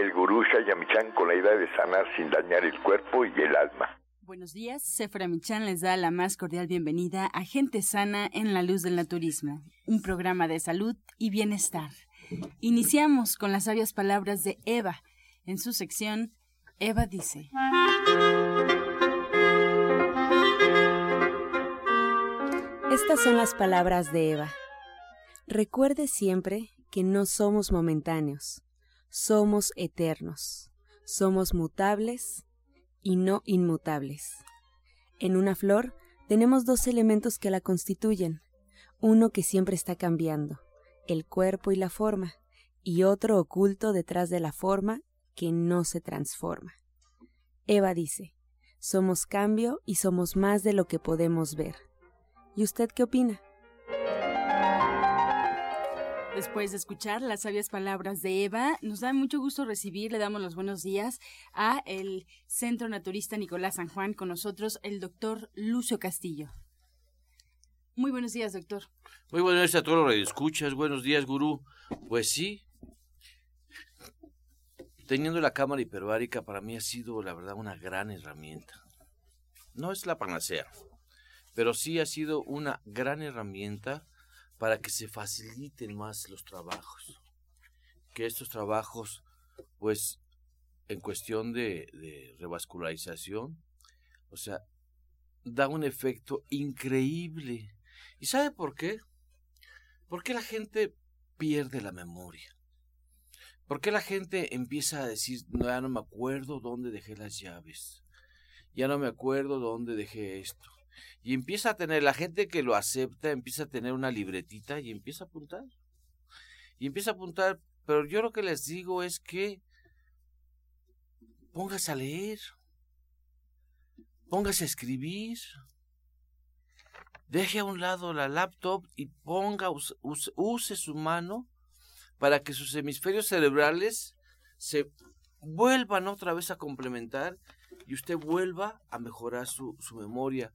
el gurú Shayamichan con la idea de sanar sin dañar el cuerpo y el alma. Buenos días, Sefra Michan les da la más cordial bienvenida a Gente Sana en la Luz del Naturismo, un programa de salud y bienestar. Iniciamos con las sabias palabras de Eva. En su sección, Eva dice. Estas son las palabras de Eva. Recuerde siempre que no somos momentáneos, somos eternos, somos mutables y no inmutables. En una flor tenemos dos elementos que la constituyen, uno que siempre está cambiando, el cuerpo y la forma, y otro oculto detrás de la forma que no se transforma. Eva dice, somos cambio y somos más de lo que podemos ver. ¿Y usted qué opina? Después de escuchar las sabias palabras de Eva, nos da mucho gusto recibir, le damos los buenos días a el Centro Naturista Nicolás San Juan, con nosotros el doctor Lucio Castillo. Muy buenos días, doctor. Muy buenos días a todos los radioescuchas. Buenos días, gurú. Pues sí, teniendo la cámara hiperbárica para mí ha sido, la verdad, una gran herramienta. No es la panacea, pero sí ha sido una gran herramienta para que se faciliten más los trabajos. Que estos trabajos, pues, en cuestión de, revascularización, o sea, da un efecto increíble. ¿Y sabe por qué? Porque la gente pierde la memoria. ¿Por qué la gente empieza a decir, no, ya no me acuerdo dónde dejé las llaves? Ya no me acuerdo dónde dejé esto. Y empieza a tener, la gente que lo acepta, empieza a tener una libretita y empieza a apuntar. Y empieza a apuntar, pero yo lo que les digo es que póngase a leer, póngase a escribir, deje a un lado la laptop y ponga, use, use su mano para que sus hemisferios cerebrales se vuelvan otra vez a complementar y usted vuelva a mejorar su, su memoria.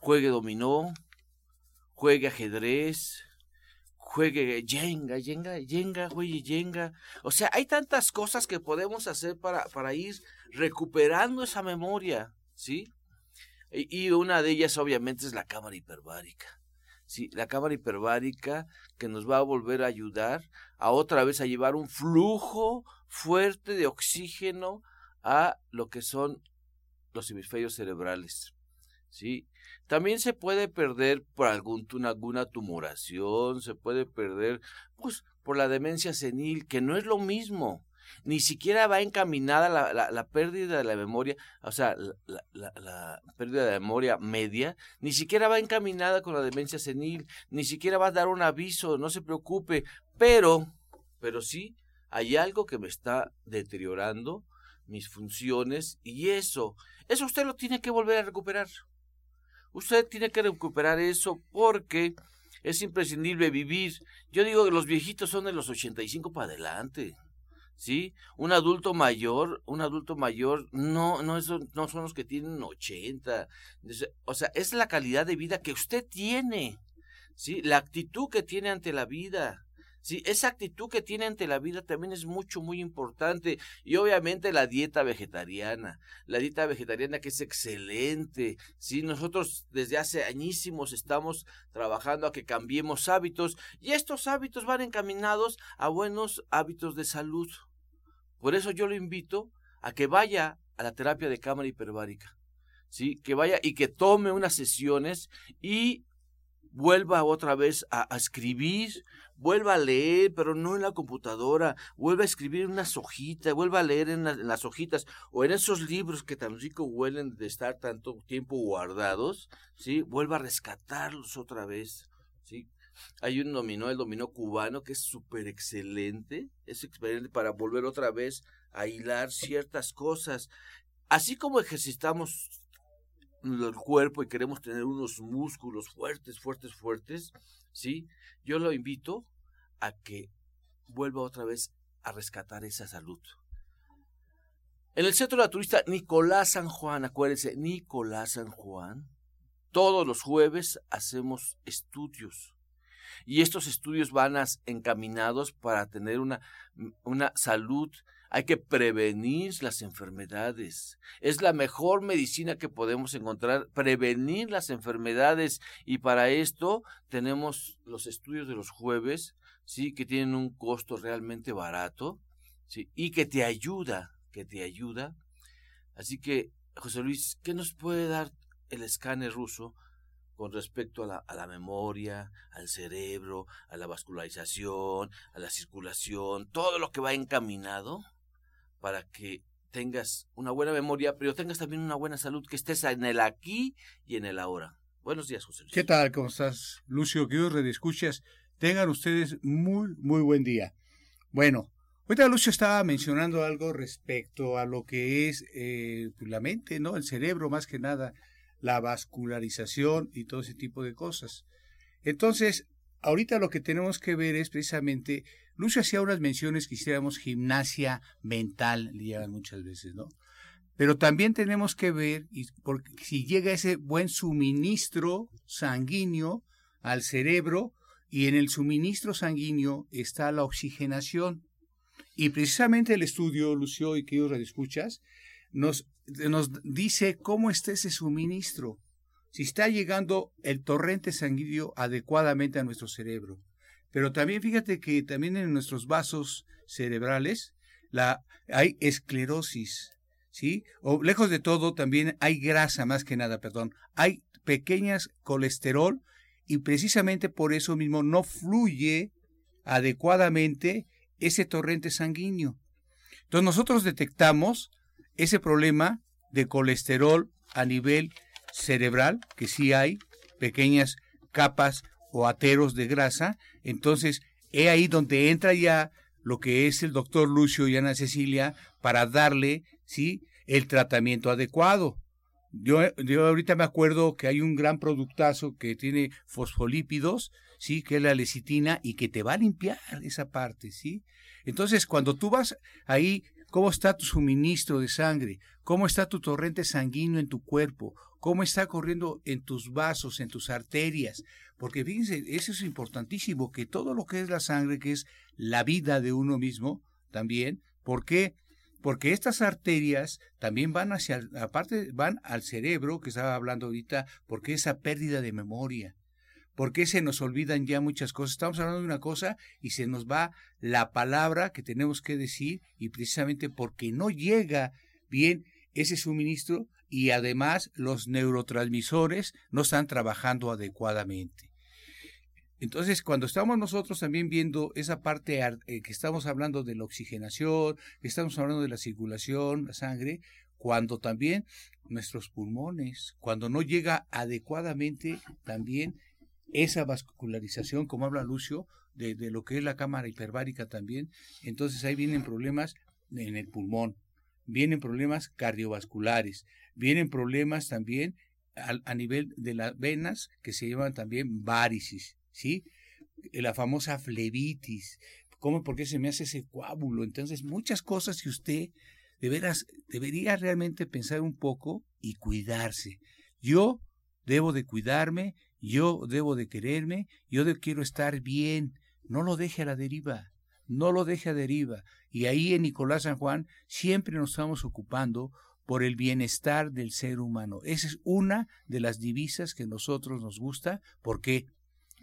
Juegue dominó, juegue ajedrez, juegue Jenga, Jenga, Jenga, juegue Jenga. O sea, hay tantas cosas que podemos hacer para, para ir recuperando esa memoria, ¿sí? Y, y una de ellas obviamente es la cámara hiperbárica. Sí, la cámara hiperbárica que nos va a volver a ayudar a otra vez a llevar un flujo fuerte de oxígeno a lo que son los hemisferios cerebrales. ¿Sí? También se puede perder por algún, alguna tumoración, se puede perder pues, por la demencia senil, que no es lo mismo. Ni siquiera va encaminada la, la, la pérdida de la memoria, o sea, la, la, la, pérdida de memoria media, ni siquiera va encaminada con la demencia senil, ni siquiera va a dar un aviso, no se preocupe, pero, pero sí, hay algo que me está deteriorando mis funciones y eso, eso usted lo tiene que volver a recuperar. Usted tiene que recuperar eso porque es imprescindible vivir. Yo digo que los viejitos son de los 85 para adelante. ¿Sí? Un adulto mayor, un adulto mayor no no, es, no son los que tienen 80. O sea, es la calidad de vida que usted tiene. ¿Sí? La actitud que tiene ante la vida. Sí, esa actitud que tiene ante la vida también es mucho, muy importante. Y obviamente la dieta vegetariana, la dieta vegetariana que es excelente. Sí, nosotros desde hace añísimos estamos trabajando a que cambiemos hábitos y estos hábitos van encaminados a buenos hábitos de salud. Por eso yo lo invito a que vaya a la terapia de cámara hiperbárica. Sí, que vaya y que tome unas sesiones y vuelva otra vez a, escribir, vuelva a leer, pero no en la computadora, vuelva a escribir en unas hojitas, vuelva a leer en, las hojitas o en esos libros que tan rico huelen de estar tanto tiempo guardados, ¿sí? Vuelva a rescatarlos otra vez, ¿sí? Hay un dominó, el dominó cubano, que es súper excelente, es excelente para volver otra vez a hilar ciertas cosas. Así como ejercitamos el cuerpo y queremos tener unos músculos fuertes, fuertes, fuertes, ¿sí? Yo lo invito a que vuelva otra vez a rescatar esa salud. En el Centro Naturista Nicolás San Juan, acuérdense, Nicolás San Juan, todos los jueves hacemos estudios. Y estos estudios van encaminados para tener una, una salud. Hay que prevenir las enfermedades. Es la mejor medicina que podemos encontrar, prevenir las enfermedades. Y para esto tenemos los estudios de los jueves, sí, que tienen un costo realmente barato, sí, y que te ayuda que te ayuda. Así que, José Luis, ¿qué nos puede dar el escáner ruso con respecto a la, a la, memoria, al cerebro, a la vascularización, a la circulación, todo lo que va encaminado para que tengas una buena memoria, pero tengas también una buena salud, que estés en el aquí y en el ahora. Buenos días, José Luis. ¿Qué tal? ¿Cómo estás, Lucio? Os escuchas. Tengan ustedes muy, muy buen día. Bueno, Ahorita Lucio estaba mencionando algo respecto a lo que es eh, pues, la mente, ¿no? El cerebro más que nada, la vascularización y todo ese tipo de cosas. Entonces, ahorita lo que tenemos que ver es precisamente, Lucio hacía unas menciones que hiciéramos gimnasia mental, le llaman muchas veces, ¿no? Pero también tenemos que ver porque si llega ese buen suministro sanguíneo al cerebro y en el suministro sanguíneo está la oxigenación. Y precisamente el estudio, Lucio y queridos escuchas, nos, nos dice cómo está ese suministro, si está llegando el torrente sanguíneo adecuadamente a nuestro cerebro. Pero también fíjate que también en nuestros vasos cerebrales la, hay esclerosis, ¿sí? O lejos de todo también hay grasa más que nada, perdón. Hay pequeñas colesterol y precisamente por eso mismo no fluye adecuadamente ese torrente sanguíneo. Entonces nosotros detectamos ese problema de colesterol a nivel cerebral, que sí hay pequeñas capas o ateros de grasa, entonces he ahí donde entra ya lo que es el doctor Lucio y Ana Cecilia para darle sí el tratamiento adecuado. Yo, yo ahorita me acuerdo que hay un gran productazo que tiene fosfolípidos, sí, que es la lecitina y que te va a limpiar esa parte, sí. Entonces, cuando tú vas ahí, ¿cómo está tu suministro de sangre? ¿Cómo está tu torrente sanguíneo en tu cuerpo? ¿Cómo está corriendo en tus vasos, en tus arterias? Porque fíjense, eso es importantísimo, que todo lo que es la sangre, que es la vida de uno mismo, también, ¿por qué? porque estas arterias también van hacia, aparte van al cerebro, que estaba hablando ahorita, porque esa pérdida de memoria, porque se nos olvidan ya muchas cosas. Estamos hablando de una cosa y se nos va la palabra que tenemos que decir y precisamente porque no llega bien ese suministro y además los neurotransmisores no están trabajando adecuadamente. Entonces, cuando estamos nosotros también viendo esa parte eh, que estamos hablando de la oxigenación, estamos hablando de la circulación, la sangre, cuando también nuestros pulmones, cuando no llega adecuadamente también esa vascularización, como habla Lucio, de, de lo que es la cámara hiperbárica también, entonces ahí vienen problemas en el pulmón, vienen problemas cardiovasculares, vienen problemas también a, nivel de las venas que se llaman también varices. ¿sí? La famosa flebitis, ¿cómo? ¿Por qué se me hace ese coágulo? Entonces, muchas cosas que usted de debería realmente pensar un poco y cuidarse. Yo debo de cuidarme, yo debo de quererme, yo quiero estar bien. No lo deje a la deriva, no lo deje a deriva. Y ahí en Nicolás San Juan siempre nos estamos ocupando por el bienestar del ser humano. Esa es una de las divisas que nosotros nos gusta. ¿Por qué?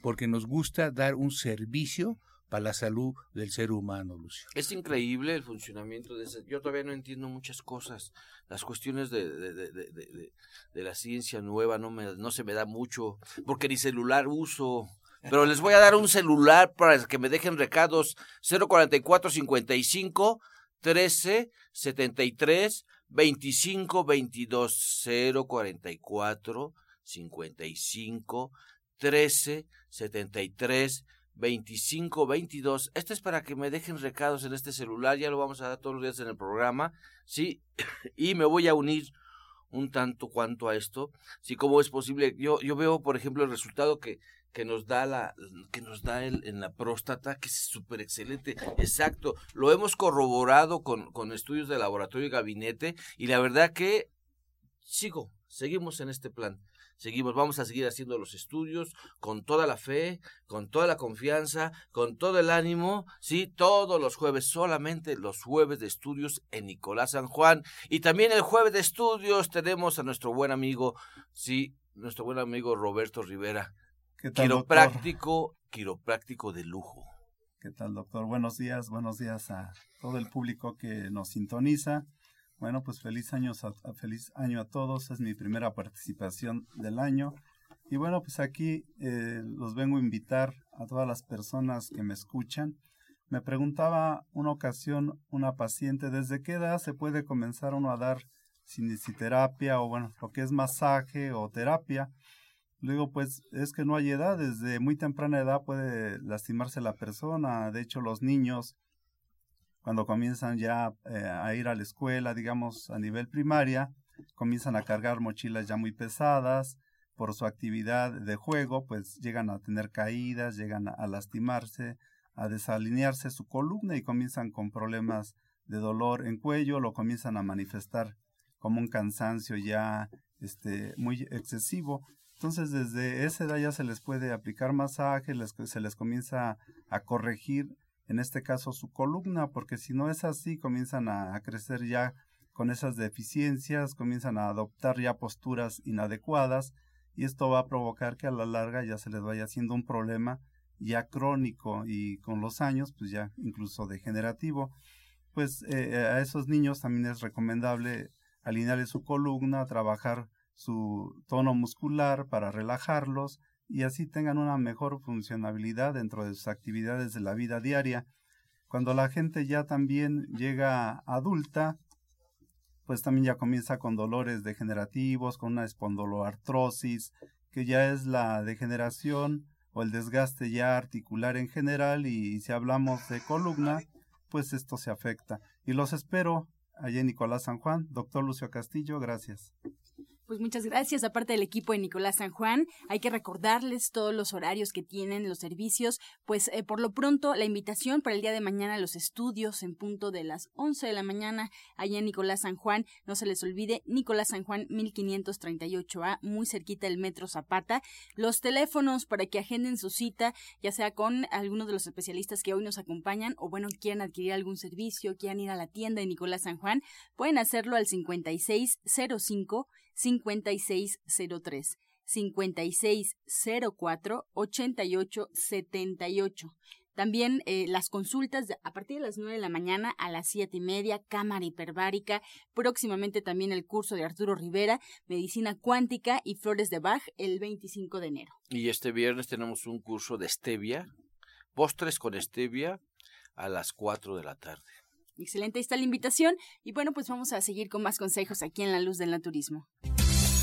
porque nos gusta dar un servicio para la salud del ser humano, Lucio. Es increíble el funcionamiento de ese. Yo todavía no entiendo muchas cosas. Las cuestiones de, de, de, de la ciencia nueva no, me, no se me da mucho, porque ni celular uso. Pero les voy a dar un celular para que me dejen recados 044 55 13 73 25 22 044 55 13 73 2522. Este es para que me dejen recados en este celular, ya lo vamos a dar todos los días en el programa, ¿sí? y me voy a unir un tanto cuanto a esto, si cómo es posible, yo, yo veo, por ejemplo, el resultado que, que nos da la que nos da el, en la próstata, que es súper excelente, exacto, lo hemos corroborado con, con estudios de laboratorio y gabinete, y la verdad que sigo, seguimos en este plan. Seguimos, vamos a seguir haciendo los estudios con toda la fe, con toda la confianza, con todo el ánimo, sí, todos los jueves, solamente los jueves de estudios en Nicolás San Juan. Y también el jueves de estudios tenemos a nuestro buen amigo, sí, nuestro buen amigo Roberto Rivera, ¿Qué tal, quiropráctico, quiropráctico de lujo. ¿Qué tal, doctor? Buenos días, buenos días a todo el público que nos sintoniza. Bueno, pues feliz año, a, feliz año a todos. Es mi primera participación del año. Y bueno, pues aquí eh, los vengo a invitar a todas las personas que me escuchan. Me preguntaba una ocasión una paciente, ¿desde qué edad se puede comenzar uno a dar sinisiterapia o bueno, lo que es masaje o terapia? Luego, pues es que no hay edad, desde muy temprana edad puede lastimarse la persona. De hecho, los niños cuando comienzan ya eh, a ir a la escuela, digamos, a nivel primaria, comienzan a cargar mochilas ya muy pesadas, por su actividad de juego, pues llegan a tener caídas, llegan a lastimarse, a desalinearse su columna y comienzan con problemas de dolor en cuello, lo comienzan a manifestar como un cansancio ya este, muy excesivo. Entonces, desde esa edad ya se les puede aplicar masaje, se les comienza a corregir en este caso su columna, porque si no es así, comienzan a, crecer ya con esas deficiencias, comienzan a adoptar ya posturas inadecuadas y esto va a provocar que a la larga ya se les vaya haciendo un problema ya crónico y con los años pues ya incluso degenerativo. Pues eh, a esos niños también es recomendable alinearle su columna, trabajar su tono muscular para relajarlos y así tengan una mejor funcionabilidad dentro de sus actividades de la vida diaria. Cuando la gente ya también llega adulta, pues también ya comienza con dolores degenerativos, con una espondoloartrosis, que ya es la degeneración o el desgaste ya articular en general y si hablamos de columna, pues esto se afecta. Y los espero allá en Nicolás San Juan. Doctor Lucio Castillo, gracias. Pues muchas gracias. Aparte del equipo de Nicolás San Juan, hay que recordarles todos los horarios que tienen los servicios. Pues eh, por lo pronto, la invitación para el día de mañana los estudios en punto de las 11 de la mañana allá en Nicolás San Juan. No se les olvide, Nicolás San Juan 1538A, muy cerquita del Metro Zapata. Los teléfonos para que agenden su cita, ya sea con algunos de los especialistas que hoy nos acompañan o bueno, quieran adquirir algún servicio, quieran ir a la tienda de Nicolás San Juan, pueden hacerlo al 5605 5603, 5604 8878. También eh, las consultas a partir de las 9 de la mañana a las siete y media, cámara hiperbárica, próximamente también el curso de Arturo Rivera, medicina cuántica y flores de Bach el 25 de enero. Y este viernes tenemos un curso de stevia, postres con stevia a las 4 de la tarde. Excelente, ahí está la invitación. Y bueno, pues vamos a seguir con más consejos aquí en La Luz del Naturismo.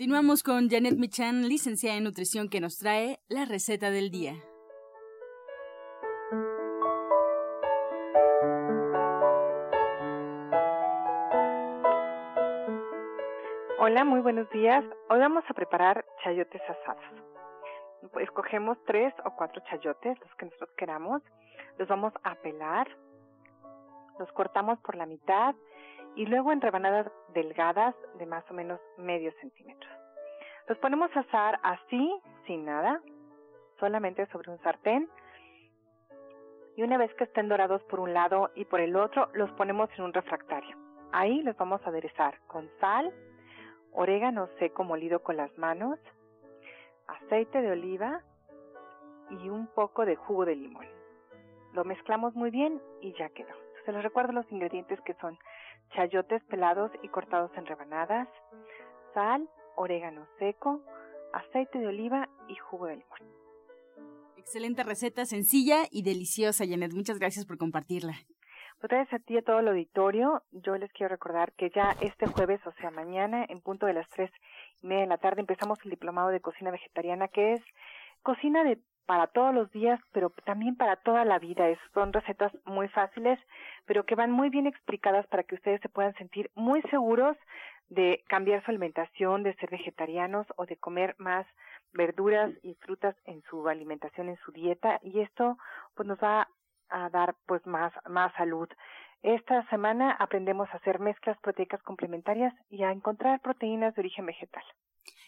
Continuamos con Janet Michan, licenciada en nutrición, que nos trae la receta del día. Hola, muy buenos días. Hoy vamos a preparar chayotes asados. Escogemos tres o cuatro chayotes, los que nosotros queramos. Los vamos a pelar. Los cortamos por la mitad y luego en rebanadas delgadas de más o menos medio centímetro. Los ponemos a asar así, sin nada, solamente sobre un sartén. Y una vez que estén dorados por un lado y por el otro, los ponemos en un refractario. Ahí los vamos a aderezar con sal, orégano seco molido con las manos, aceite de oliva y un poco de jugo de limón. lo mezclamos muy bien y ya quedó. Se les recuerdo los ingredientes que son chayotes pelados y cortados en rebanadas, sal, orégano seco, aceite de oliva y jugo de limón. Excelente receta, sencilla y deliciosa, Janet. Muchas gracias por compartirla. Pues gracias a ti y a todo el auditorio. Yo les quiero recordar que ya este jueves, o sea, mañana, en punto de las tres y media de la tarde, empezamos el diplomado de cocina vegetariana, que es cocina de para todos los días, pero también para toda la vida. Son recetas muy fáciles, pero que van muy bien explicadas para que ustedes se puedan sentir muy seguros de cambiar su alimentación, de ser vegetarianos o de comer más verduras y frutas en su alimentación, en su dieta, y esto pues nos va a dar pues más, más salud. Esta semana aprendemos a hacer mezclas proteicas complementarias y a encontrar proteínas de origen vegetal.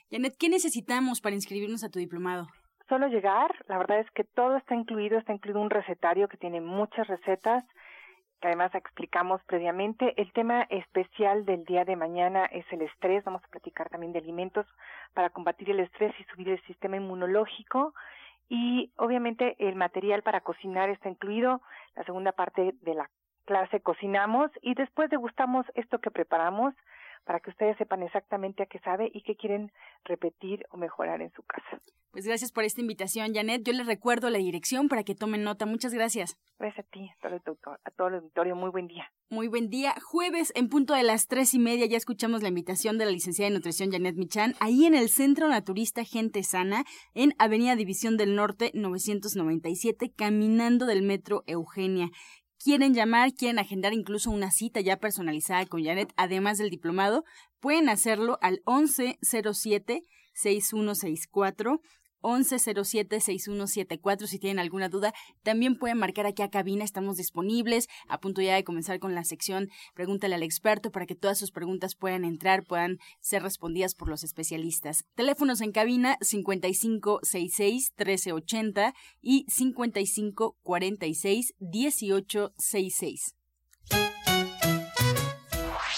Janet, ¿qué necesitamos para inscribirnos a tu diplomado? Solo llegar, la verdad es que todo está incluido, está incluido un recetario que tiene muchas recetas, que además explicamos previamente. El tema especial del día de mañana es el estrés. Vamos a platicar también de alimentos para combatir el estrés y subir el sistema inmunológico. Y obviamente el material para cocinar está incluido. La segunda parte de la clase cocinamos y después degustamos esto que preparamos para que ustedes sepan exactamente a qué sabe y qué quieren repetir o mejorar en su casa. Pues gracias por esta invitación, Janet. Yo les recuerdo la dirección para que tomen nota. Muchas gracias. Gracias a ti, a todo el auditorio. Muy buen día. Muy buen día. Jueves, en punto de las tres y media, ya escuchamos la invitación de la licenciada de nutrición Janet Michan, ahí en el Centro Naturista Gente Sana, en Avenida División del Norte 997, caminando del Metro Eugenia quieren llamar, quieren agendar incluso una cita ya personalizada con Janet, además del diplomado, pueden hacerlo al 1107 6164 1107-6174 si tienen alguna duda. También pueden marcar aquí a cabina, estamos disponibles. A punto ya de comenzar con la sección Pregúntale al experto para que todas sus preguntas puedan entrar, puedan ser respondidas por los especialistas. Teléfonos en cabina 5566-1380 y 5546-1866.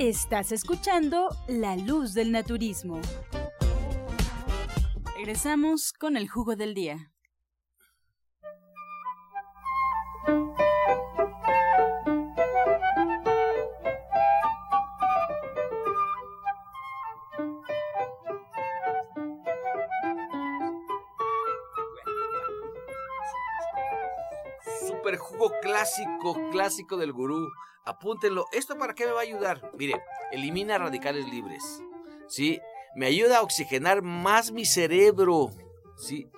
Estás escuchando La Luz del Naturismo. Regresamos con el jugo del día. Clásico, clásico del gurú apúntenlo. ¿Esto para qué me va a ayudar? Mire, elimina radicales libres. ¿Sí? Me ayuda a oxigenar más mi cerebro. ¿Sí?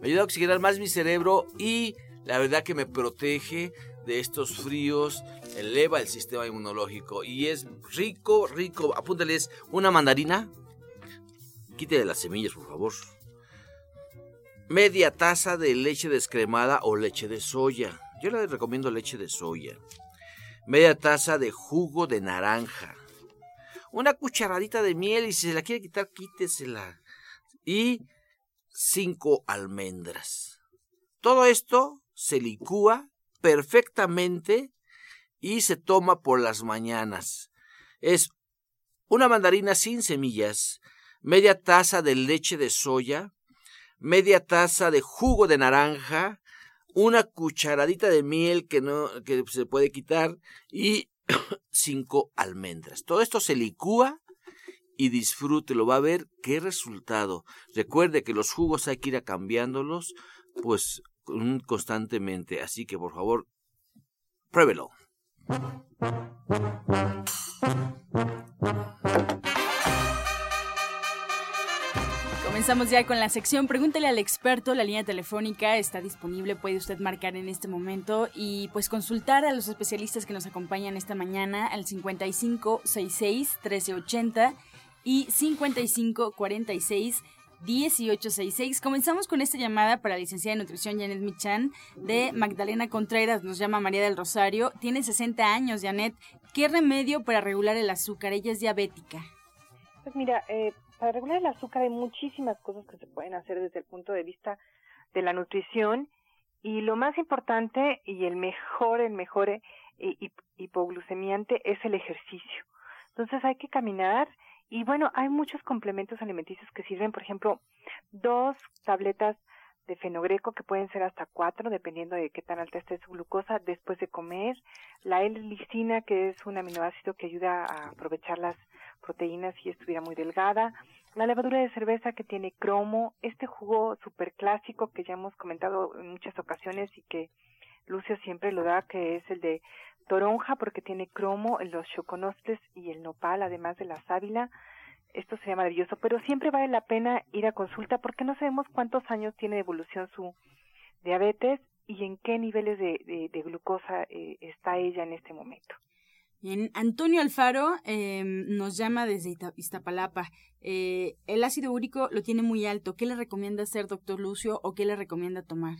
Me ayuda a oxigenar más mi cerebro y la verdad que me protege de estos fríos, eleva el sistema inmunológico y es rico, rico. Apúntales una mandarina. Quítale las semillas, por favor. Media taza de leche descremada o leche de soya. Yo le recomiendo leche de soya media taza de jugo de naranja, una cucharadita de miel y si se la quiere quitar, quítesela. Y cinco almendras. Todo esto se licúa perfectamente y se toma por las mañanas. Es una mandarina sin semillas, media taza de leche de soya, media taza de jugo de naranja, una cucharadita de miel que no que se puede quitar y cinco almendras. Todo esto se licúa y disfrútelo, va a ver qué resultado. Recuerde que los jugos hay que ir a cambiándolos pues constantemente, así que por favor pruébelo. Comenzamos ya con la sección Pregúntele al experto. La línea telefónica está disponible, puede usted marcar en este momento y pues consultar a los especialistas que nos acompañan esta mañana al 5566 1380 y 5546 1866. Comenzamos con esta llamada para la licenciada de nutrición Janet Michan de Magdalena Contreras. Nos llama María del Rosario. Tiene 60 años, Janet. ¿Qué remedio para regular el azúcar? Ella es diabética. Pues mira, eh, para regular el azúcar hay muchísimas cosas que se pueden hacer desde el punto de vista de la nutrición y lo más importante y el mejor, el mejor eh, hipoglucemiante es el ejercicio. Entonces hay que caminar y bueno, hay muchos complementos alimenticios que sirven, por ejemplo, dos tabletas de fenogreco que pueden ser hasta cuatro dependiendo de qué tan alta esté su glucosa después de comer, la L-lisina que es un aminoácido que ayuda a aprovechar las proteínas si estuviera muy delgada, la levadura de cerveza que tiene cromo, este jugo super clásico que ya hemos comentado en muchas ocasiones y que Lucio siempre lo da, que es el de toronja porque tiene cromo, los choconostes y el nopal, además de la sábila. Esto sería maravilloso, pero siempre vale la pena ir a consulta porque no sabemos cuántos años tiene de evolución su diabetes y en qué niveles de, de, glucosa eh, está ella en este momento. Bien, Antonio Alfaro em, nos llama desde Iztapalapa. Eh, el ácido úrico lo tiene muy alto. ¿Qué le recomienda hacer, doctor Lucio, o qué le recomienda tomar?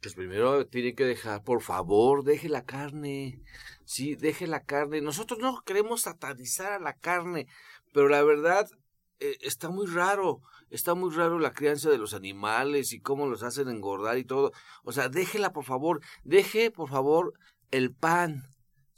Pues primero tiene que dejar, por favor, deje la carne. Sí, deje la carne. Nosotros no queremos satanizar a la carne, pero la verdad eh, está muy raro. Está muy raro la crianza de los animales y cómo los hacen engordar y todo. O sea, déjela, por favor. Deje, por favor, el pan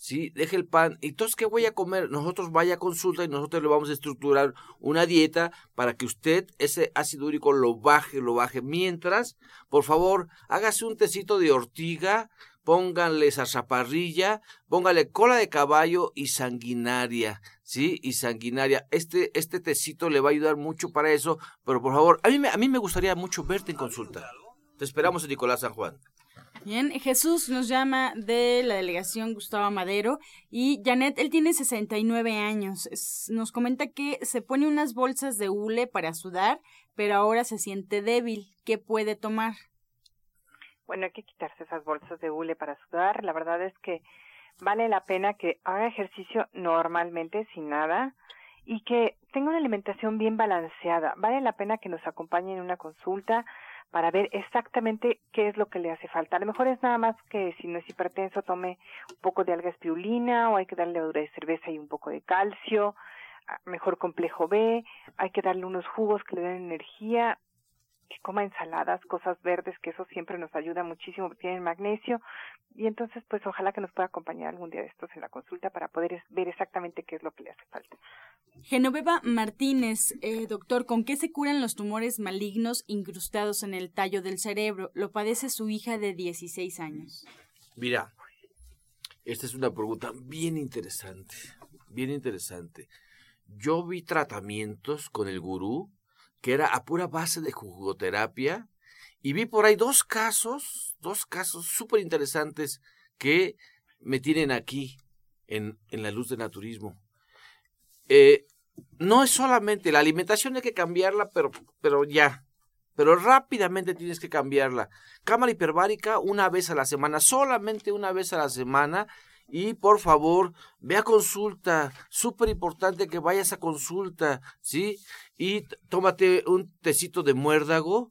¿sí? Deje el pan. ¿Y entonces qué voy a comer? Nosotros vaya a consulta y nosotros le vamos a estructurar una dieta para que usted ese ácido úrico lo baje, lo baje. Mientras, por favor, hágase un tecito de ortiga, pónganle zaparrilla, póngale cola de caballo y sanguinaria, ¿sí? Y sanguinaria. Este, este tecito le va a ayudar mucho para eso, pero por favor, a mí, a mí me gustaría mucho verte en consulta. Te esperamos en Nicolás San Juan. Bien, Jesús nos llama de la delegación Gustavo Madero y Janet, él tiene 69 años. nos comenta que se pone unas bolsas de hule para sudar, pero ahora se siente débil. ¿Qué puede tomar? Bueno, hay que quitarse esas bolsas de hule para sudar. La verdad es que vale la pena que haga ejercicio normalmente, sin nada, y que tenga una alimentación bien balanceada. Vale la pena que nos acompañe en una consulta para ver exactamente qué es lo que le hace falta. A lo mejor es nada más que si no es hipertenso tome un poco de alga espirulina o hay que darle levadura de cerveza y un poco de calcio, mejor complejo B, hay que darle unos jugos que le den energía, que coma ensaladas, cosas verdes, que eso siempre nos ayuda muchísimo, porque tienen magnesio, y entonces pues ojalá que nos pueda acompañar algún día de estos en la consulta para poder ver exactamente qué es lo que le hace falta. Genoveva Martínez, eh, doctor, ¿con qué se curan los tumores malignos incrustados en el tallo del cerebro? Lo padece su hija de 16 años. Mira, esta es una pregunta bien interesante, bien interesante. Yo vi tratamientos con el gurú que era a pura base de jugoterapia y vi por ahí dos casos, dos casos súper interesantes que me tienen aquí en, en la luz del naturismo. Eh, no es solamente la alimentación hay que cambiarla, pero, pero ya. Pero rápidamente tienes que cambiarla. Cámara hiperbárica una vez a la semana, solamente una vez a la semana. Y por favor, ve a consulta. Súper importante que vayas a consulta, ¿sí? Y tómate un tecito de muérdago.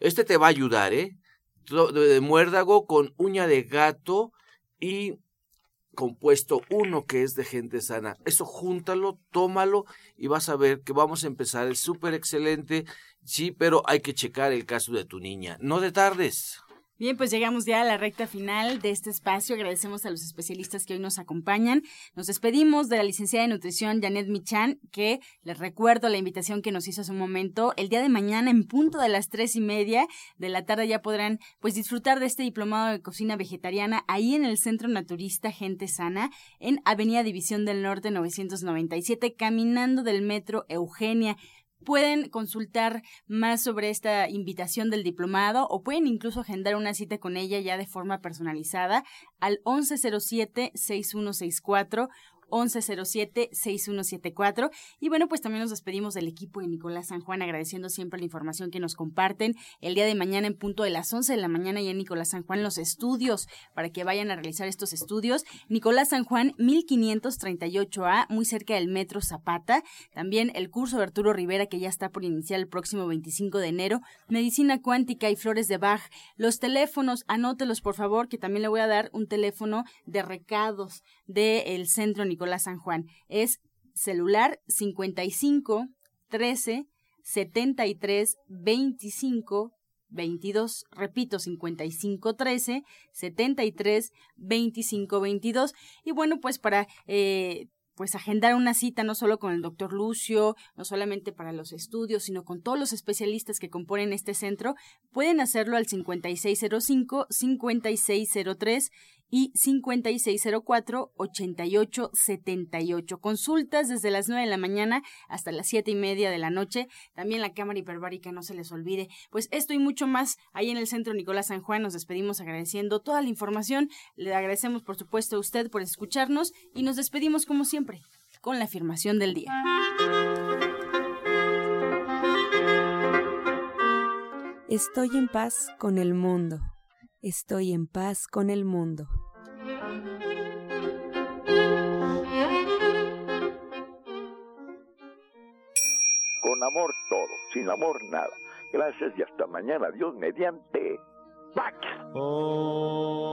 Este te va a ayudar, ¿eh? De muérdago con uña de gato y compuesto uno que es de gente sana. Eso júntalo, tómalo y vas a ver que vamos a empezar. Es súper excelente, sí, pero hay que checar el caso de tu niña. No de tardes. Bien, pues llegamos ya a la recta final de este espacio. Agradecemos a los especialistas que hoy nos acompañan. Nos despedimos de la licenciada de nutrición Janet Michan, que les recuerdo la invitación que nos hizo hace un momento. El día de mañana, en punto de las tres y media de la tarde, ya podrán pues disfrutar de este diplomado de cocina vegetariana ahí en el Centro Naturista Gente Sana, en Avenida División del Norte 997, caminando del metro Eugenia pueden consultar más sobre esta invitación del diplomado o pueden incluso agendar una cita con ella ya de forma personalizada al 1107-6164 1107-6174. Y bueno, pues también nos despedimos del equipo de Nicolás San Juan, agradeciendo siempre la información que nos comparten. El día de mañana, en punto de las 11 de la mañana, ya en Nicolás San Juan, los estudios, para que vayan a realizar estos estudios. Nicolás San Juan, 1538A, muy cerca del Metro Zapata. También el curso de Arturo Rivera, que ya está por iniciar el próximo 25 de enero. Medicina cuántica y flores de Bach. Los teléfonos, anótelos por favor, que también le voy a dar un teléfono de recados del Centro Nicolás San Juan. Es celular 55 13 73 25 22, repito, 55 13 73 25 22. Y bueno, pues para eh, pues agendar una cita no solo con el doctor Lucio, no solamente para los estudios, sino con todos los especialistas que componen este centro, pueden hacerlo al 5605-5603 y 5604-8878. Consultas desde las 9 de la mañana hasta las siete y media de la noche. También la cámara hiperbárica, no se les olvide. Pues esto y mucho más ahí en el Centro Nicolás San Juan. Nos despedimos agradeciendo toda la información. Le agradecemos, por supuesto, a usted por escucharnos y nos despedimos como siempre con la afirmación del día. Estoy en paz con el mundo. Estoy en paz con el mundo. Con amor todo, sin amor nada. Gracias y hasta mañana. Dios mediante. ¡Pax! Oh.